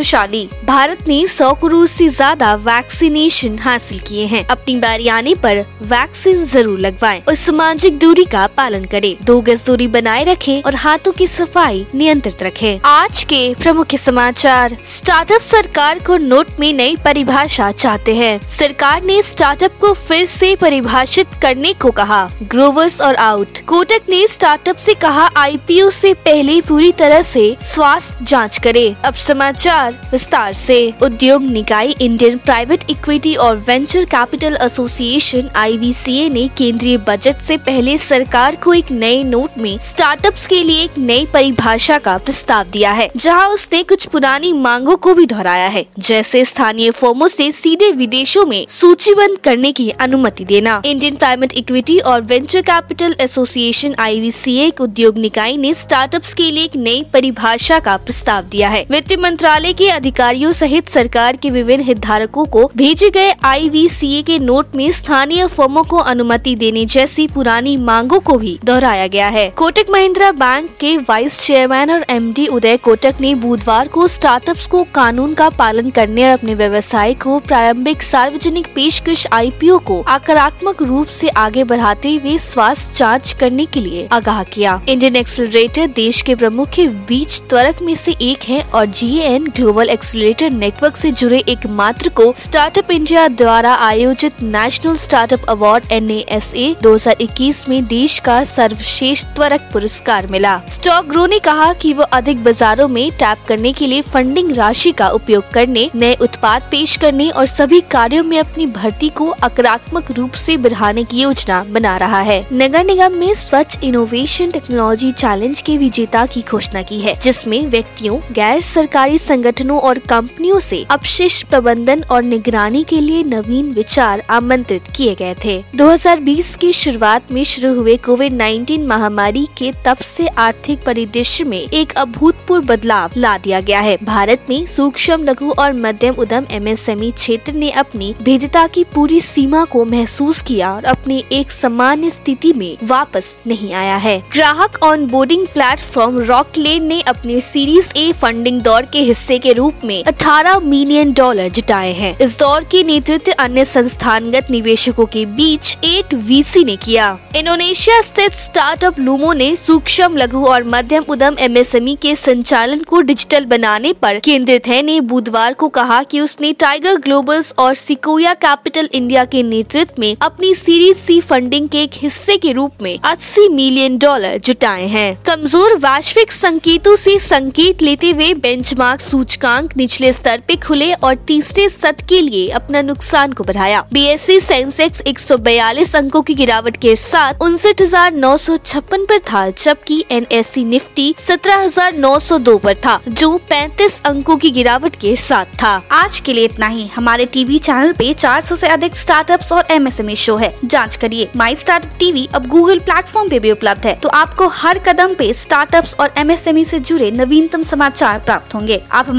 तुशाली भारत ने 100 करोड़ से ज़्यादा वैक्सीनेशन हासिल किए हैं। अपनी बारी आने पर वैक्सीन ज़रूर लगवाएँ और सामाजिक दूरी का पालन करें। दो गज दूरी बनाए रखें और हाथों की सफ़ाई नियंत्रित रखें। आज के प्रमुख समाचार। स्टार्टअप सरकार को नोट में नई परिभाषा चाहते हैं। सरकार ने स्टार्टअप को फिर से परिभाषित करने को कहा। ग्रोवर्स और आउट। कोटक ने स्टार्टअप से कहा, आईपीओ से पहले पूरी तरह से स्वास्थ्य जाँच करे। अब समाचार। विस्तार विस्तार से। उद्योग निकाय, इंडियन प्राइवेट इक्विटी और वेंचर कैपिटल एसोसिएशन आईवीसीए ने केंद्रीय बजट से पहले सरकार को एक नए नोट में स्टार्टअप्स के लिए एक नई परिभाषा का प्रस्ताव दिया है, जहाँ उसने कुछ पुरानी मांगों को भी दोहराया है। जैसे स्थानीय फर्मों से सीधे विदेशों में सूचीबद्ध करने की अनुमति देना। इंडियन प्राइवेट इक्विटी और वेंचर कैपिटल एसोसिएशन आई एक उद्योग निकाय ने स्टार्टअप्स के लिए एक नई परिभाषा का प्रस्ताव दिया है। वित्त मंत्रालय के अधिकारियों सहित सरकार के विभिन्न हितधारकों को भेजे गए आईवीसीए के नोट में स्थानीय फर्मों को अनुमति देने जैसी पुरानी मांगों को भी दोहराया गया है। कोटक महिंद्रा बैंक के वाइस चेयरमैन और एमडी उदय कोटक ने बुधवार को स्टार्टअप्स को कानून का पालन करने और अपने व्यवसाय को प्रारंभिक सार्वजनिक पेशकश आईपीओ को आकारात्मक रूप से आगे बढ़ाते हुए स्वास्थ्य जाँच करने के लिए आगाह किया। इंडियन एक्सलरेटर देश के प्रमुख बीच त्वरक में से एक है और जी ग्लोबल ग्लोबल एक्सलेटर नेटवर्क से जुड़े एक मात्र को स्टार्टअप इंडिया द्वारा आयोजित national startup award N A 2021 में देश का सर्वश्रेष्ठ त्वरक पुरस्कार मिला। स्टॉक ग्रो ने कहा कि वो अधिक बाजारों में टैप करने के लिए फंडिंग राशि का उपयोग करने, नए उत्पाद पेश करने और सभी कार्यों में अपनी भर्ती को अकारात्मक रूप से बढ़ाने की योजना बना रहा है। नगर निगम ने स्वच्छ इनोवेशन टेक्नोलॉजी चैलेंज के विजेता की घोषणा की है, जिसमें व्यक्तियों, गैर सरकारी संगठन संगठनों और कंपनियों से अपशिष्ट प्रबंधन और निगरानी के लिए नवीन विचार आमंत्रित किए गए थे। 2020 की शुरुआत में शुरू हुए कोविड 19 महामारी के तब से आर्थिक परिदृश्य में एक अभूतपूर्व बदलाव ला दिया गया है। भारत में सूक्ष्म, लघु और मध्यम उद्यम एमएसएमई क्षेत्र ने अपनी भेदता की पूरी सीमा को महसूस किया और अपने एक सामान्य स्थिति में वापस नहीं आया है। ग्राहक ऑन बोर्डिंग प्लेटफॉर्म रॉकलेन ने अपने सीरीज़ ए फंडिंग दौर के हिस्से के रूप में 18 मिलियन डॉलर जुटाए हैं। इस दौर की नेतृत्व अन्य संस्थानगत निवेशकों के बीच एट वीसी ने किया। इंडोनेशिया स्थित स्टार्टअप लूमो ने सूक्ष्म, लघु और मध्यम उद्यम एमएसएमई के संचालन को डिजिटल बनाने पर केंद्रित है। ने बुधवार को कहा कि उसने टाइगर ग्लोबल्स और सिकोया कैपिटल इंडिया के नेतृत्व में अपनी सीरीज़ सी फंडिंग के एक हिस्से के रूप में 80 मिलियन डॉलर जुटाए हैं। कमज़ोर वैश्विक संकेतों से संकेत लेते हुए बेंचमार्क सूचकांक निचले स्तर पे खुले और तीसरे सत के लिए अपना नुकसान को बढ़ाया। बीएससी सेंसेक्स 142 अंकों की गिरावट के साथ उनसठ हज़ार नौ सौ छप्पन पर था, जबकि एनएससी निफ्टी सत्रह हज़ार नौ सौ दो पर था, जो 35 अंकों की गिरावट के साथ था। आज के लिए इतना ही। हमारे टीवी चैनल पे 400 से अधिक स्टार्टअप्स और एमएसएमई शो है। जाँच करिए। माई स्टार्टअप टीवी अब गूगल प्लेटफॉर्म पे भी उपलब्ध है। तो आपको हर कदम पे स्टार्टअप्स और एमएसएमई से जुड़े नवीनतम समाचार प्राप्त होंगे। आप